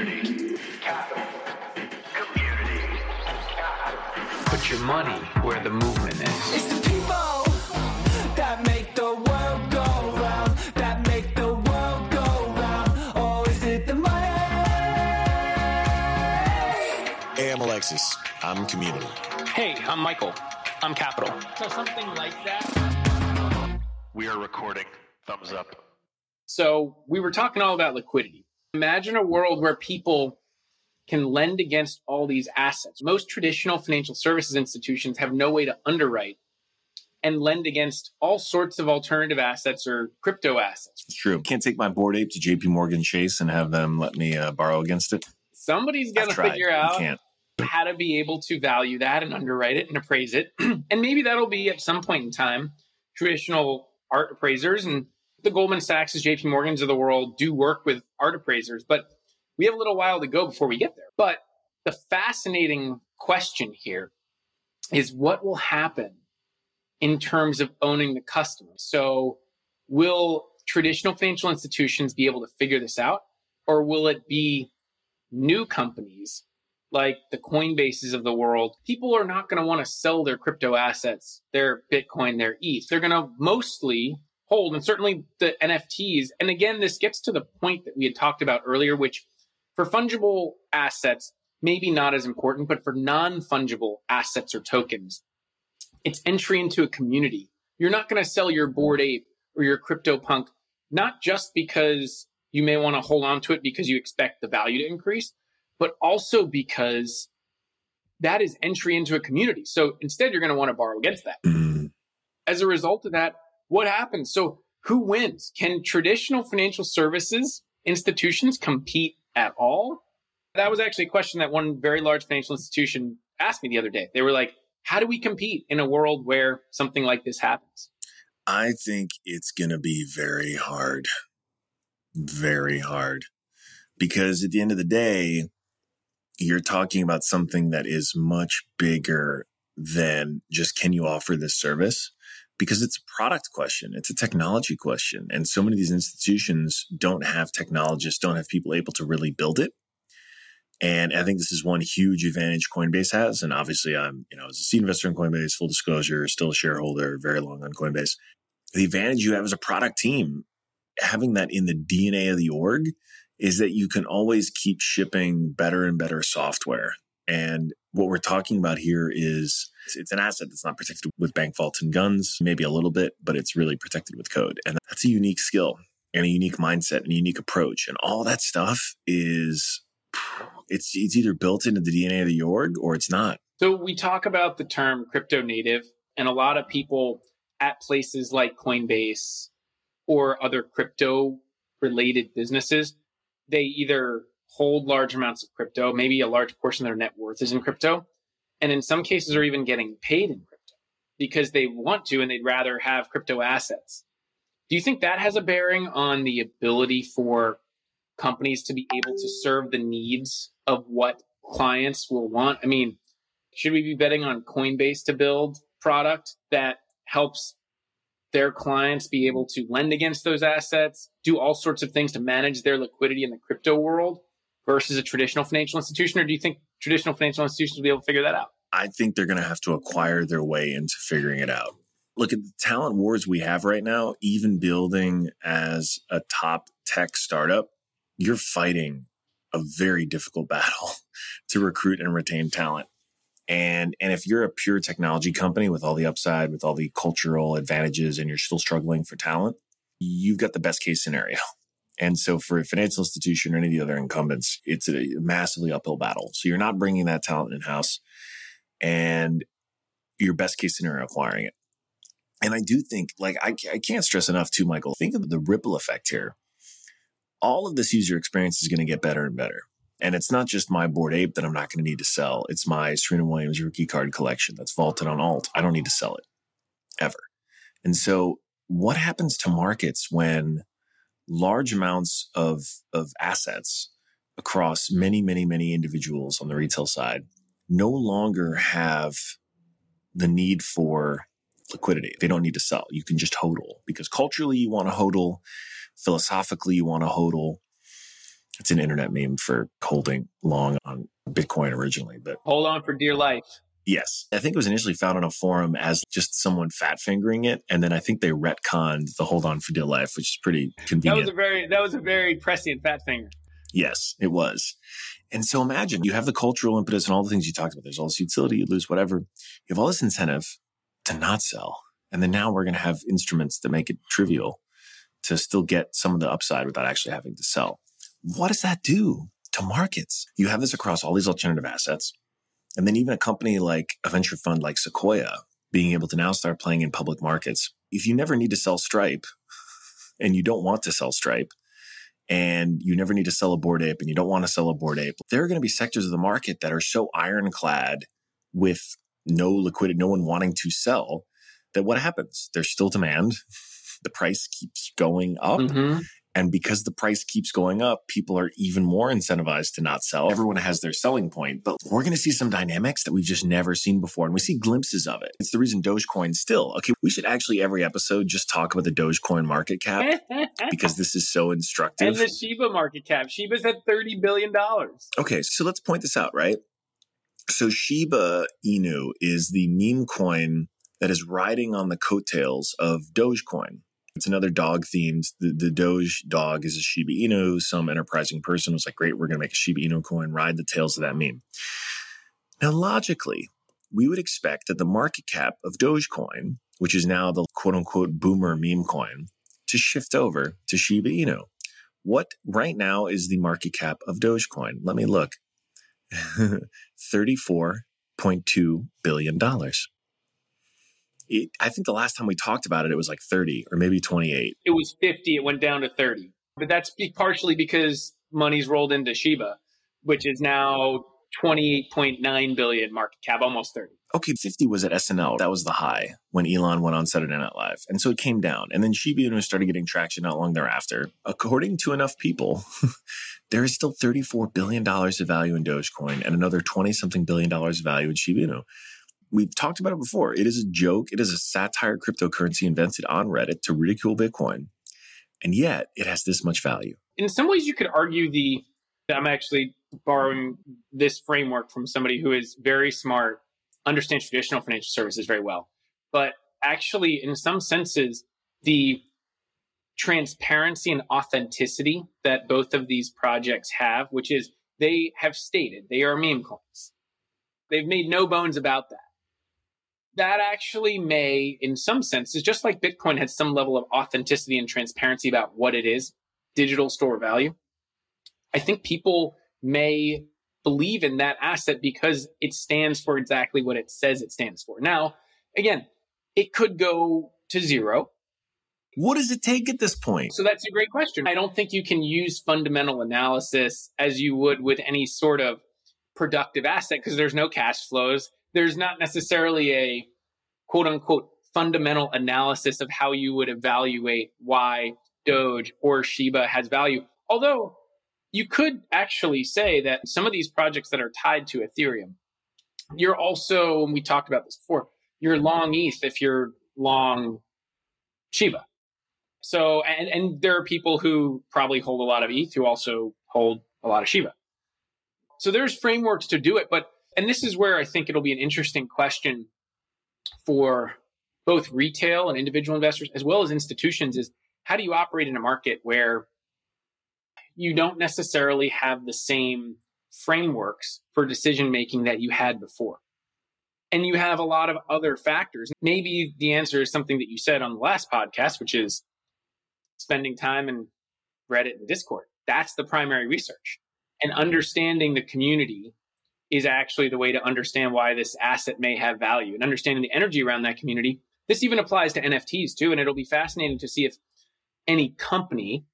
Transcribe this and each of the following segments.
Community. Capital. Community. Put your money where the movement is. It's the people that make the world go round, that make the world go round. Or is it the money? Hey, I'm Alexis. I'm community. Hey, I'm Michael. I'm Capital. So something like that. We are recording. Thumbs up. So we were talking all about liquidity. Imagine a world where people can lend against all these assets. Most traditional financial services institutions have no way to underwrite and lend against all sorts of alternative assets or crypto assets. It's true. Can't take my Bored Ape to JP Morgan Chase and have them let me uh, borrow against it. Somebody's got to figure out how to be able to value that and underwrite it and appraise it. and maybe that'll be at some point in time traditional art appraisers and the Goldman Sachs, JP Morgans of the world do work with art appraisers, but we have a little while to go before we get there. But the fascinating question here is what will happen in terms of owning the customer? So will traditional financial institutions be able to figure this out or will it be new companies like the Coinbases of the world, people are not going to want to sell their crypto assets, their Bitcoin, their ETH. They're going to mostly hold, and certainly the NFTs. And again, this gets to the point that we had talked about earlier, which for fungible assets, maybe not as important, but for non fungible assets or tokens, it's entry into a community. You're not going to sell your Bored Ape or your crypto punk, not just because you may want to hold on to it because you expect the value to increase, but also because that is entry into a community. So instead, you're going to want to borrow against that. Mm. As a result of that, what happens? So who wins? Can traditional financial services institutions compete at all? That was actually a question that one very large financial institution asked me the other day. They were like, how do we compete in a world where something like this happens? I think it's going to be very hard. Very hard. Because at the end of the day, you're talking about something that is much bigger than just can you offer this service? Because it's a product question. It's a technology question. And so many of these institutions don't have technologists, don't have people able to really build it. And I think this is one huge advantage Coinbase has. And obviously I'm, you know, as a seed investor in Coinbase, full disclosure, still a shareholder, very long on Coinbase. The advantage you have as a product team, having that in the DNA of the org is that you can always keep shipping better and better software. And what we're talking about here is it's an asset that's not protected with bank vaults and guns, maybe a little bit, but it's really protected with code. And that's a unique skill and a unique mindset and a unique approach. And all that stuff is it's it's either built into the DNA of the org or it's not. So we talk about the term crypto native, and a lot of people at places like Coinbase or other crypto related businesses, they either hold large amounts of crypto, maybe a large portion of their net worth is in crypto, and in some cases are even getting paid in crypto because they want to and they'd rather have crypto assets. Do you think that has a bearing on the ability for companies to be able to serve the needs of what clients will want? I mean, should we be betting on Coinbase to build product that helps their clients be able to lend against those assets, do all sorts of things to manage their liquidity in the crypto world versus a traditional financial institution? Or do you think traditional financial institutions will be able to figure that out? I think they're going to have to acquire their way into figuring it out. Look at the talent wars we have right now, even building as a top tech startup, you're fighting a very difficult battle to recruit and retain talent. And, and if you're a pure technology company with all the upside, with all the cultural advantages, and you're still struggling for talent, you've got the best case scenario. And so for a financial institution or any of the other incumbents, it's a massively uphill battle. So you're not bringing that talent in house and your best case scenario acquiring it. And I do think, like, I, I can't stress enough too, Michael, think of the ripple effect here. All of this user experience is going to get better and better. And it's not just my Bored Ape that I'm not going to need to sell. It's my Serena Williams rookie card collection that's vaulted on alt. I don't need to sell it ever. And so what happens to markets when large amounts of, of assets across many, many, many individuals on the retail side no longer have the need for liquidity. They don't need to sell. You can just hodl because culturally you want to hodl. Philosophically, you want to hodl. It's an internet meme for holding long on Bitcoin originally, but Hold on for dear life. Yes, I think it was initially found on a forum as just someone fat fingering it, and then I think they retconned the hold on for dear life, which is pretty convenient. That was a very that was a very prescient fat finger. Yes, it was. And so imagine you have the cultural impetus and all the things you talked about. There's all this utility, you lose whatever. You have all this incentive to not sell. And then now we're going to have instruments that make it trivial to still get some of the upside without actually having to sell. What does that do to markets? You have this across all these alternative assets. And then even a company like a venture fund like Sequoia being able to now start playing in public markets. If you never need to sell Stripe and you don't want to sell Stripe, and you never need to sell a Bored Ape and you don't want to sell a Bored Ape. There are going to be sectors of the market that are so ironclad with no liquidity, no one wanting to sell that what happens? There's still demand. The price keeps going up. Mhm. And because the price keeps going up, people are even more incentivized to not sell. Everyone has their selling point, but we're going to see some dynamics that we've just never seen before. And we see glimpses of it. It's the reason Dogecoin still, okay, we should actually every episode just talk about the Dogecoin market cap because this is so instructive. and the Shiba market cap. Shiba's at thirty billion dollars. Okay, so let's point this out, right? So Shiba Inu is the meme coin that is riding on the coattails of Dogecoin. It's another dog themed. The, the Doge dog is a Shiba Inu. Some enterprising person was like, great, we're going to make a Shiba Inu coin, ride the tails of that meme. Now, logically, we would expect that the market cap of Dogecoin, which is now the quote unquote boomer meme coin, to shift over to Shiba Inu. What right now is the market cap of Dogecoin? Let me look. $34.2 billion. It, I think the last time we talked about it, it was like 30 or maybe 28. It was fifty. It went down to thirty. But that's be- partially because money's rolled into Shiba, which is now twenty eight point nine billion market cap, almost thirty. Okay, 50 was at SNL. That was the high when Elon went on Saturday Night Live. And so it came down. And then Shiba Inu started getting traction not long thereafter. According to enough people, there is still $34 billion of value in Dogecoin and another 20 something billion dollars of value in Shiba Inu. We've talked about it before. It is a joke. It is a satire cryptocurrency invented on Reddit to ridicule Bitcoin. And yet it has this much value. in some ways you could argue the i'm actually borrowing this framework from somebody who is very smart understands traditional financial services very well but actually in some senses the transparency and authenticity that both of these projects have which is they have stated they are meme coins they've made no bones about that that actually may in some senses just like bitcoin had some level of authenticity and transparency about what it is digital store value. I think people may believe in that asset because it stands for exactly what it says it stands for. Now, again, it could go to zero. What does it take at this point? So that's a great question. I don't think you can use fundamental analysis as you would with any sort of productive asset because there's no cash flows. There's not necessarily a quote unquote fundamental analysis of how you would evaluate why Doge or Shiba has value. Although you could actually say that some of these projects that are tied to Ethereum, you're also, and we talked about this before, you're long ETH if you're long Shiba. So, and, and there are people who probably hold a lot of ETH who also hold a lot of Shiba. So there's frameworks to do it, but, and this is where I think it'll be an interesting question for both retail and individual investors as well as institutions is how do you operate in a market where you don't necessarily have the same frameworks for decision making that you had before? And you have a lot of other factors. Maybe the answer is something that you said on the last podcast, which is spending time in Reddit and Discord. That's the primary research. And understanding the community is actually the way to understand why this asset may have value and understanding the energy around that community. This even applies to NFTs too. And it'll be fascinating to see if any company,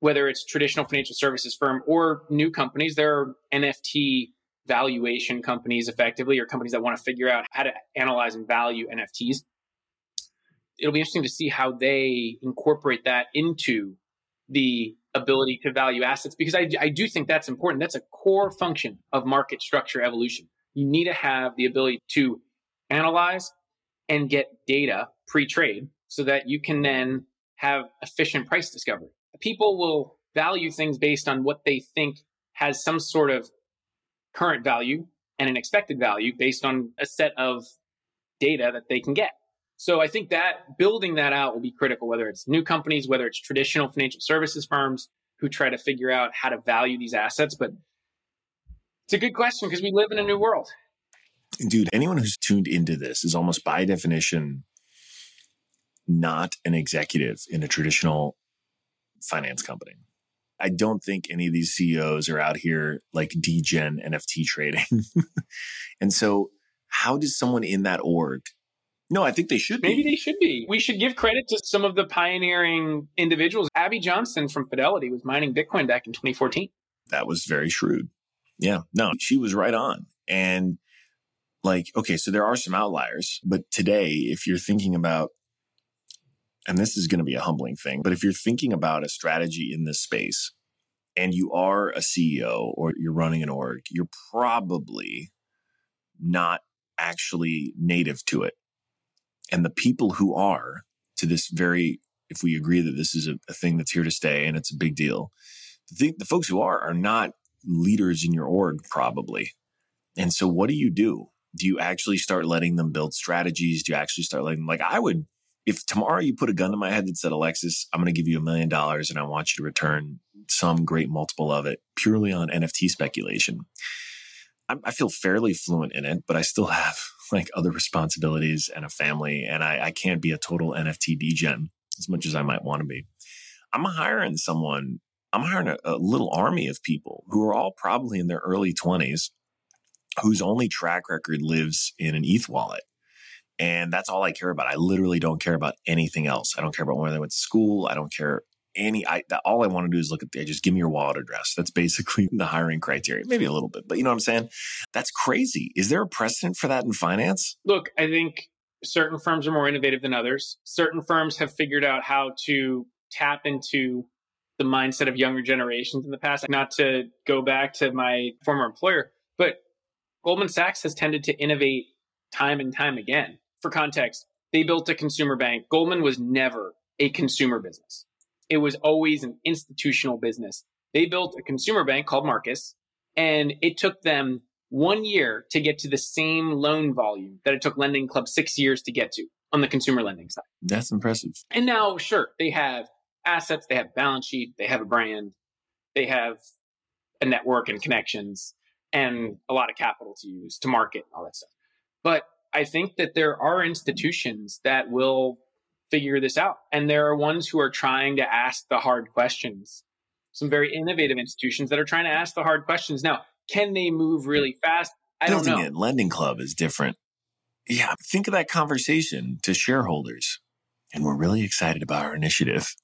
whether it's traditional financial services firm or new companies, there are NFT valuation companies effectively or companies that want to figure out how to analyze and value NFTs. It'll be interesting to see how they incorporate that into the ability to value assets because I, I do think that's important. That's a core function of market structure evolution. You need to have the ability to analyze and get data pre trade so that you can then have efficient price discovery. People will value things based on what they think has some sort of current value and an expected value based on a set of data that they can get. So I think that building that out will be critical, whether it's new companies, whether it's traditional financial services firms who try to figure out how to value these assets. But it's a good question because we live in a new world. Dude, anyone who's tuned into this is almost by definition not an executive in a traditional finance company. I don't think any of these CEOs are out here like degen NFT trading. and so, how does someone in that org? No, I think they should be. Maybe be. they should be. We should give credit to some of the pioneering individuals. Abby Johnson from Fidelity was mining Bitcoin back in 2014. That was very shrewd. Yeah, no, she was right on. And like, okay, so there are some outliers, but today, if you're thinking about, and this is going to be a humbling thing, but if you're thinking about a strategy in this space and you are a CEO or you're running an org, you're probably not actually native to it. And the people who are to this very, if we agree that this is a, a thing that's here to stay and it's a big deal, the, the folks who are are not leaders in your org, probably. And so, what do you do? Do you actually start letting them build strategies? Do you actually start letting them, like, I would, if tomorrow you put a gun to my head that said, Alexis, I'm going to give you a million dollars and I want you to return some great multiple of it purely on NFT speculation. I, I feel fairly fluent in it, but I still have like other responsibilities and a family, and I, I can't be a total NFT degen as much as I might want to be. I'm hiring someone I'm hiring a, a, little army of people who are all probably in their early 20s, whose only track record lives in an ETH wallet. And that's all I care about. I literally don't care about anything else. I don't care about where they went to school. I don't care any. I that, all I want to do is look at the just give me your wallet address. That's basically the hiring criteria. Maybe a little bit, but you know what I'm saying. That's crazy. Is there a precedent for that in finance? Look, I think certain firms are more innovative than others. Certain firms have figured out how to tap into the mindset of younger generations in the past. Not to go back to my former employer, but Goldman Sachs has tended to innovate time and time again. For context, they built a consumer bank. Goldman was never a consumer business. It was always an institutional business. They built a consumer bank called Marcus, and it took them one year to get to the same loan volume that it took Lending Club six years to get to on the consumer lending side. That's impressive. And now, sure, they have assets, they have balance sheet, they have a brand, they have a network and connections and a lot of capital to use to market and all that stuff. But I think that there are institutions that will figure this out. And there are ones who are trying to ask the hard questions. Some very innovative institutions that are trying to ask the hard questions. Now, can they move really fast? I don't Building know. it, lending club is different. Yeah, think of that conversation to shareholders. And we're really excited about our initiative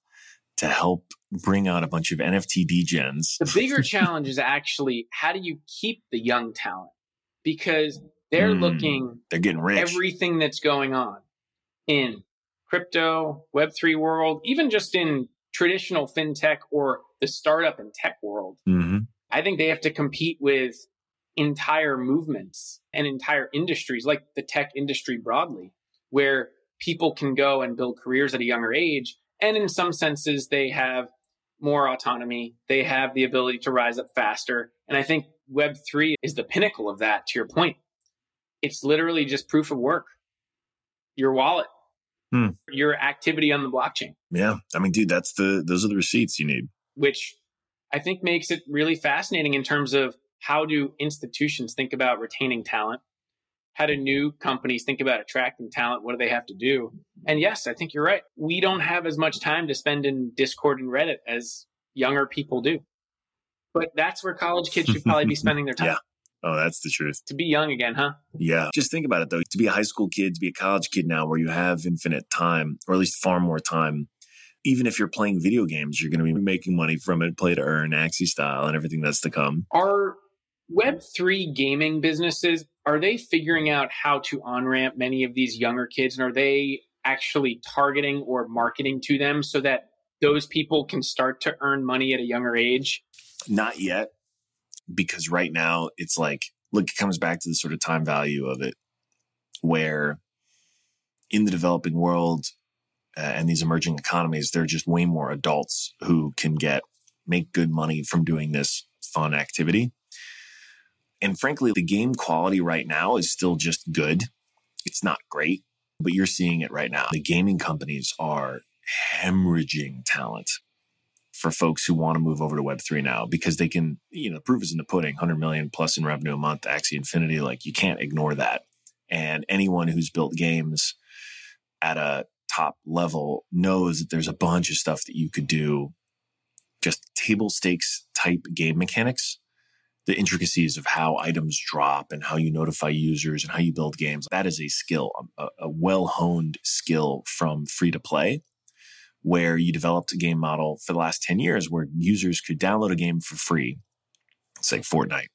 to help bring out a bunch of NFT degens. The bigger challenge is actually how do you keep the young talent? Because they're Mm. looking They're getting rich. everything that's going on in crypto, Web3 world, even just in traditional fintech or the startup and tech world. hmm I think they have to compete with entire movements and entire industries like the tech industry broadly, where people can go and build careers at a younger age. And in some senses, they have more autonomy. They have the ability to rise up faster. And I think Web3 is the pinnacle of that, to your point. It's literally just proof of work. Your wallet, Hmm. your activity on the blockchain Yeah. I mean, dude, that's the, those are the receipts you need. which I think makes it really fascinating in terms of how do institutions think about retaining talent? How do new companies think about attracting talent? What do they have to do? And yes, I think you're right. We don't have as much time to spend in Discord and Reddit as younger people do. But that's where college kids should probably be spending their time. Yeah. Oh, that's the truth. To be young again, huh? Yeah. Just think about it though. To be a high school kid, to be a college kid now where you have infinite time, or at least far more time, even if you're playing video games, you're going to be making money from it, play to earn, Axie style, and everything that's to come. Are Web3 gaming businesses, are they figuring out how to on ramp many of these younger kids? And are they actually targeting or marketing to them so that those people can start to earn money at a younger age? Not yet, because right now it's like, look, it comes back to the sort of time value of it, where in the developing world uh, and these emerging economies, there are just way more adults who can get make good money from doing this fun activity. And frankly, the game quality right now is still just good. It's not great, but you're seeing it right now. The gaming companies are hemorrhaging talent for folks who want to move over to Web3 now because they can, you know, the proof is in the pudding 100 million plus in revenue a month, Axie Infinity. Like you can't ignore that. And anyone who's built games at a top level knows that there's a bunch of stuff that you could do, just table stakes type game mechanics, the intricacies of how items drop and how you notify users and how you build games. That is a skill, a, a well honed skill from free to play, where you developed a game model for the last 10 years where users could download a game for free, say Fortnite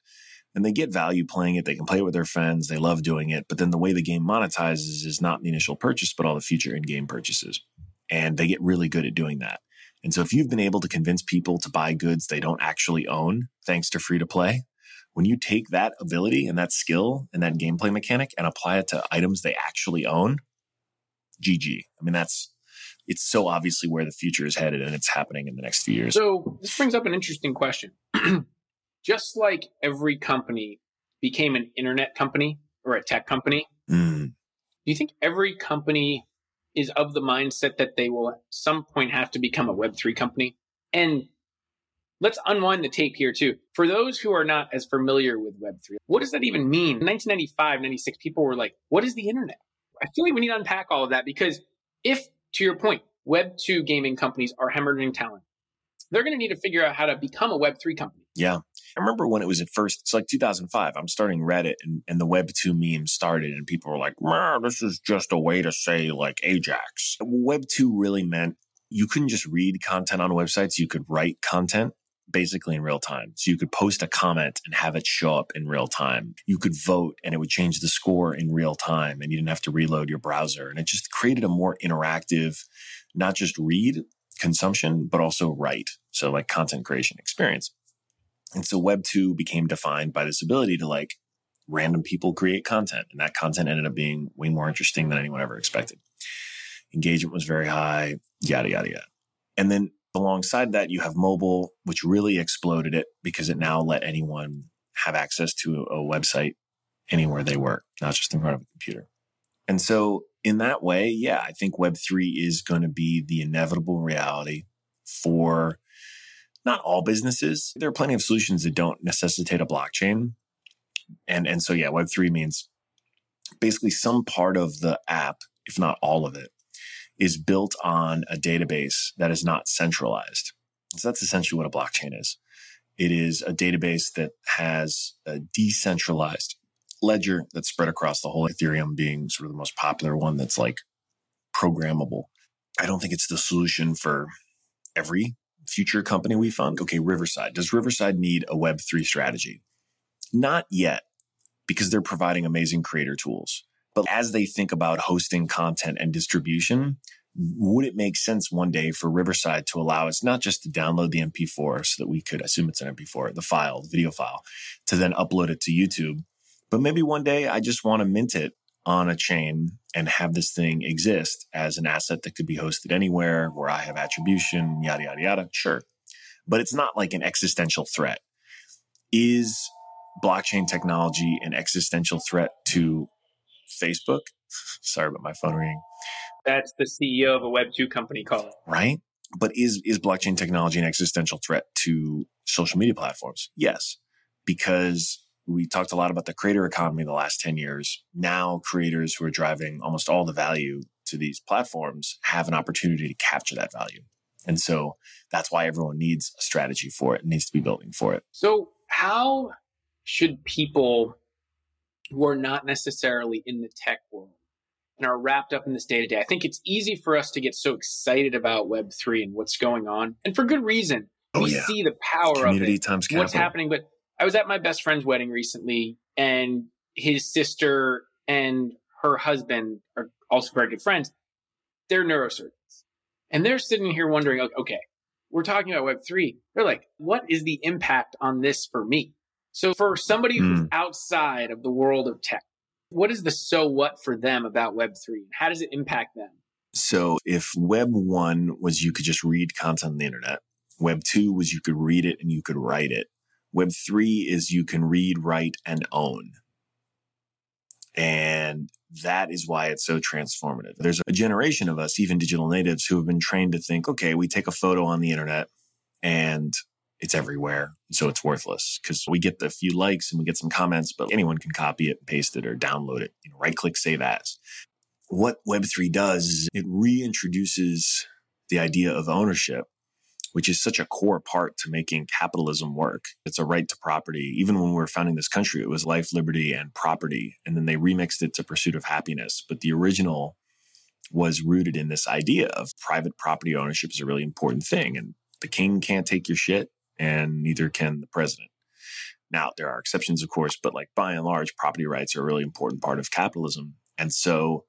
and they get value playing it. They can play it with their friends. They love doing it. But then the way the game monetizes is not the initial purchase, but all the future in game purchases. And they get really good at doing that. And so if you've been able to convince people to buy goods they don't actually own, thanks to free to play, when you take that ability and that skill and that gameplay mechanic and apply it to items they actually own, GG. I mean, that's, it's so obviously where the future is headed and it's happening in the next few years. So this brings up an interesting question. just like every company became an internet company or a tech company, Mm, do you think every company is of the mindset that they will at some point have to become a Web3 company? And let's unwind the tape here too. For those who are not as familiar with Web3, what does that even mean? In 1995, 96, people were like, what is the internet? I feel like we need to unpack all of that because if, to your point, Web2 gaming companies are hemorrhaging talent, they're going to need to figure out how to become a Web3 company. yeah. I remember when it was at first, it's like 2005. I'm starting Reddit and, and the Web2 meme started, and people were like, this is just a way to say like Ajax. Web2 really meant you couldn't just read content on websites, you could write content basically in real time. So you could post a comment and have it show up in real time. You could vote and it would change the score in real time and you didn't have to reload your browser. And it just created a more interactive, not just read consumption, but also write. So like content creation experience. And so Web 2 became defined by this ability to like random people create content. And that content ended up being way more interesting than anyone ever expected. Engagement was very high, yada, yada, yada. And then alongside that, you have mobile, which really exploded it because it now let anyone have access to a website anywhere they were, not just in front of a computer. And so in that way, yeah, I think Web3 is going to be the inevitable reality for not all businesses. There are plenty of solutions that don't necessitate a blockchain. And, and so, yeah, Web3 means basically some part of the app, if not all of it, is built on a database that is not centralized. So that's essentially what a blockchain is. It is a database that has a decentralized ledger that's spread across the whole Ethereum being sort of the most popular one that's like programmable. I don't think it's the solution for every future company we fund. Okay, Riverside. Does Riverside need a Web3 strategy? Not yet, because they're providing amazing creator tools. But as they think about hosting content and distribution, would it make sense one day for Riverside to allow us not just to download the MP4 so that we could assume it's an MP4, the file, the video file, to then upload it to YouTube? But maybe one day I just want to mint it on a chain and have this thing exist as an asset that could be hosted anywhere where I have attribution, yada, yada, yada. Sure. But it's not like an existential threat. Is blockchain technology an existential threat to Facebook? Sorry about my phone ringing. That's the CEO of a Web2 company calling. Right? But is, is blockchain technology an existential threat to social media platforms? Yes. Because we talked a lot about the creator economy the last 10 years. Now creators who are driving almost all the value to these platforms have an opportunity to capture that value. And so that's why everyone needs a strategy for it, and needs to be building for it. So, how should people who are not necessarily in the tech world and are wrapped up in this day to day? I think it's easy for us to get so excited about Web3 and what's going on, and for good reason. Oh, we yeah. see the power Community of it, times what's capital. happening. But I was at my best friend's wedding recently, and his sister and her husband are also very good friends. They're neurosurgeons. And they're sitting here wondering, like, okay, we're talking about Web3. They're like, what is the impact on this for me? So for somebody who's hmm. outside of the world of tech, what is the so what for them about Web3? How does it impact them? So if Web 1 was you could just read content on the internet, Web two was you could read it and you could write it. Web three is you can read, write, and own. And that is why it's so transformative. There's a generation of us, even digital natives, who have been trained to think, okay, we take a photo on the internet and it's everywhere. So it's worthless because we get the few likes and we get some comments, but anyone can copy it, paste it, or download it. You know, right click, save as. What Web3 does it reintroduces the idea of ownership, which is such a core part to making capitalism work. It's a right to property. Even when we were founding this country, it was life, liberty, and property. And then they remixed it to pursuit of happiness. But the original was rooted in this idea of private property ownership is a really important thing. And the king can't take your shit and neither can the president. Now, there are exceptions, of course, but like by and large, property rights are a really important part of capitalism. And so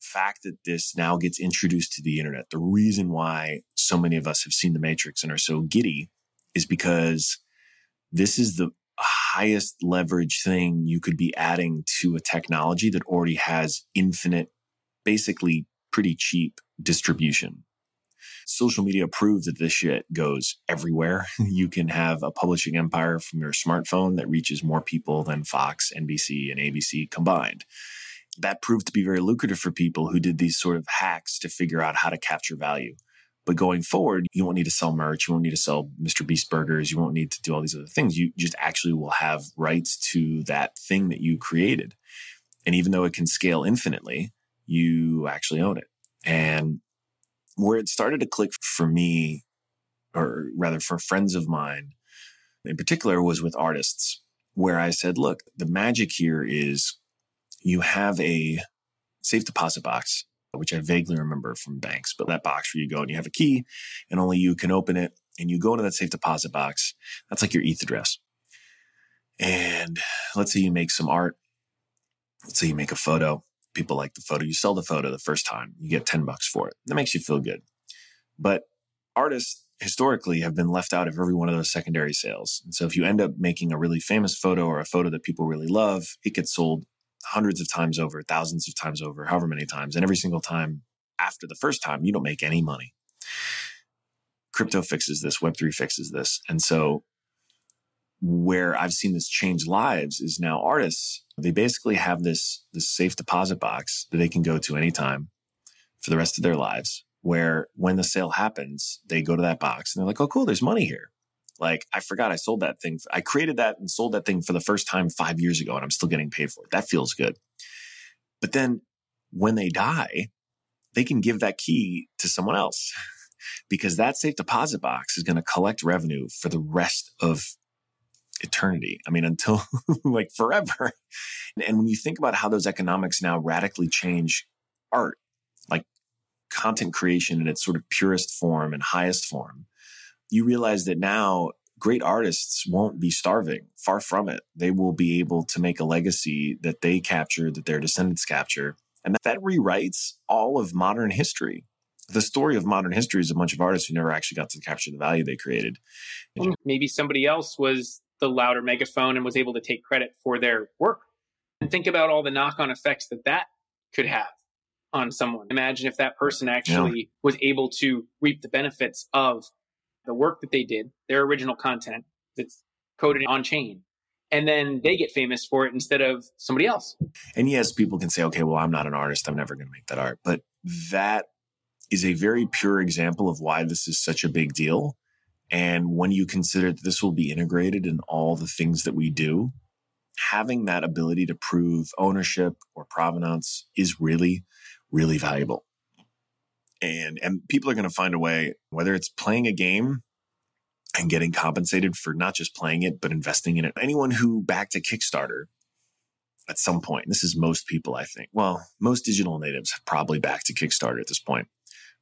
the fact that this now gets introduced to the internet, the reason why so many of us have seen the matrix and are so giddy is because this is the highest leverage thing you could be adding to a technology that already has infinite, basically pretty cheap distribution social media proved that this shit goes everywhere. you can have a publishing empire from your smartphone that reaches more people than Fox, NBC, and ABC combined. That proved to be very lucrative for people who did these sort of hacks to figure out how to capture value. But going forward, you won't need to sell merch. You won't need to sell Mr. Beast burgers. You won't need to do all these other things. You just actually will have rights to that thing that you created. And even though it can scale infinitely, you actually own it. And where it started to click for me, or rather for friends of mine in particular, was with artists, where I said, look, the magic here is you have a safe deposit box, which I vaguely remember from banks, but that box where you go and you have a key and only you can open it and you go into that safe deposit box. That's like your ETH address. And let's say you make some art. Let's say you make a photo people like the photo. You sell the photo the first time, you get 10 bucks for it. That makes you feel good. But artists historically have been left out of every one of those secondary sales. And so if you end up making a really famous photo or a photo that people really love, it gets sold hundreds of times over, thousands of times over, however many times. And every single time after the first time, you don't make any money. Crypto fixes this, Web3 fixes this. And so where I've seen this change lives is now artists, they basically have this, this safe deposit box that they can go to anytime for the rest of their lives. Where when the sale happens, they go to that box and they're like, oh, cool, there's money here. Like, I forgot I sold that thing. I created that and sold that thing for the first time five years ago and I'm still getting paid for it. That feels good. But then when they die, they can give that key to someone else because that safe deposit box is going to collect revenue for the rest of eternity. I mean, until like forever. And when you think about how those economics now radically change art, like content creation in its sort of purest form and highest form, you realize that now great artists won't be starving. Far from it. They will be able to make a legacy that they capture, that their descendants capture. And that, that rewrites all of modern history. The story of modern history is a bunch of artists who never actually got to capture the value they created. Maybe somebody else was the louder megaphone and was able to take credit for their work. And think about all the knock on effects that that could have on someone. Imagine if that person actually yeah. was able to reap the benefits of the work that they did, their original content that's coded on chain. And then they get famous for it instead of somebody else. And yes, people can say, okay, well, I'm not an artist. I'm never going to make that art. But that is a very pure example of why this is such a big deal and when you consider that this will be integrated in all the things that we do, having that ability to prove ownership or provenance is really, really valuable. And, and people are going to find a way, whether it's playing a game and getting compensated for not just playing it, but investing in it. Anyone who backed a Kickstarter at some point, this is most people, I think. Well, most digital natives have probably backed a Kickstarter at this point.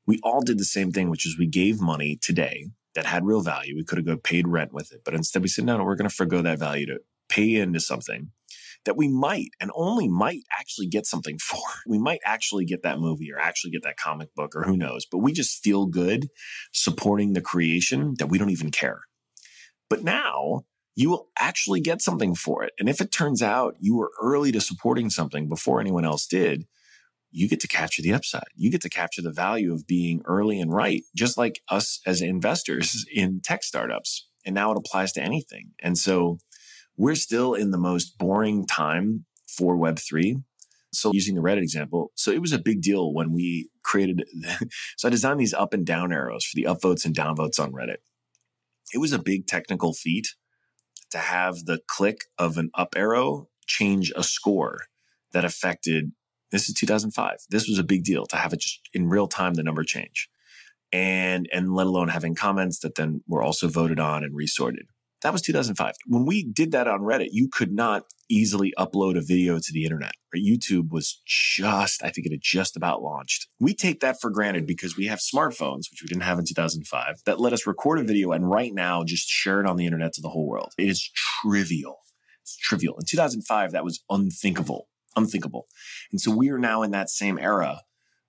We all did the same thing, which is we gave money today that had real value. We could have got paid rent with it, but instead we said, no, no, we're going to forego that value to pay into something that we might and only might actually get something for. We might actually get that movie or actually get that comic book or who knows, but we just feel good supporting the creation that we don't even care. But now you will actually get something for it. And if it turns out you were early to supporting something before anyone else did, you get to capture the upside. You get to capture the value of being early and right, just like us as investors in tech startups. And now it applies to anything. And so we're still in the most boring time for Web3. So using the Reddit example, so it was a big deal when we created, so I designed these up and down arrows for the upvotes and downvotes on Reddit. It was a big technical feat to have the click of an up arrow change a score that affected this is 2005 this was a big deal to have it just in real time the number change. And and let alone having comments that then were also voted on and resorted. That was 2005 when we did that on reddit you could not easily upload a video to the internet. Right? youtube was just i think it had just about launched. We take that for granted because we have smartphones which we didn't have in 2005 that let us record a video and right now just share it on the internet to the whole world. It is trivial. It's trivial. In 2005 that was unthinkable unthinkable. And so we are now in that same era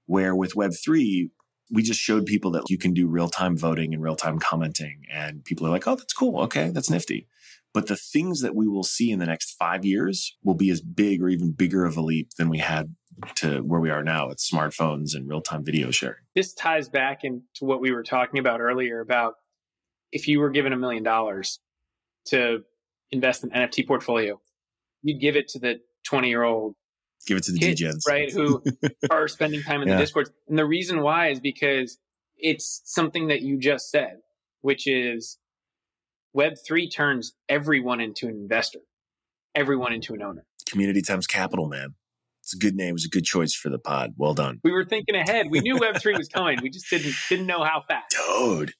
where with Web3, we just showed people that you can do real time voting and real time commenting. And people are like, oh, that's cool. Okay, that's nifty. But the things that we will see in the next five years will be as big or even bigger of a leap than we had to where we are now with smartphones and real time video sharing. This ties back into what we were talking about earlier about if you were given a million dollars to invest in NFT portfolio, you'd give it to the 20 year old Give it to the kids, DJs. right? Who are spending time in Yeah. the Discord. And the reason why is because it's something that you just said, which is Web3 turns everyone into an investor, everyone into an owner. Community times capital, man. It's a good name. It was a good choice for the pod. Well done. We were thinking ahead. We knew Web3 was coming. We just didn't didn't know how fast. Dude.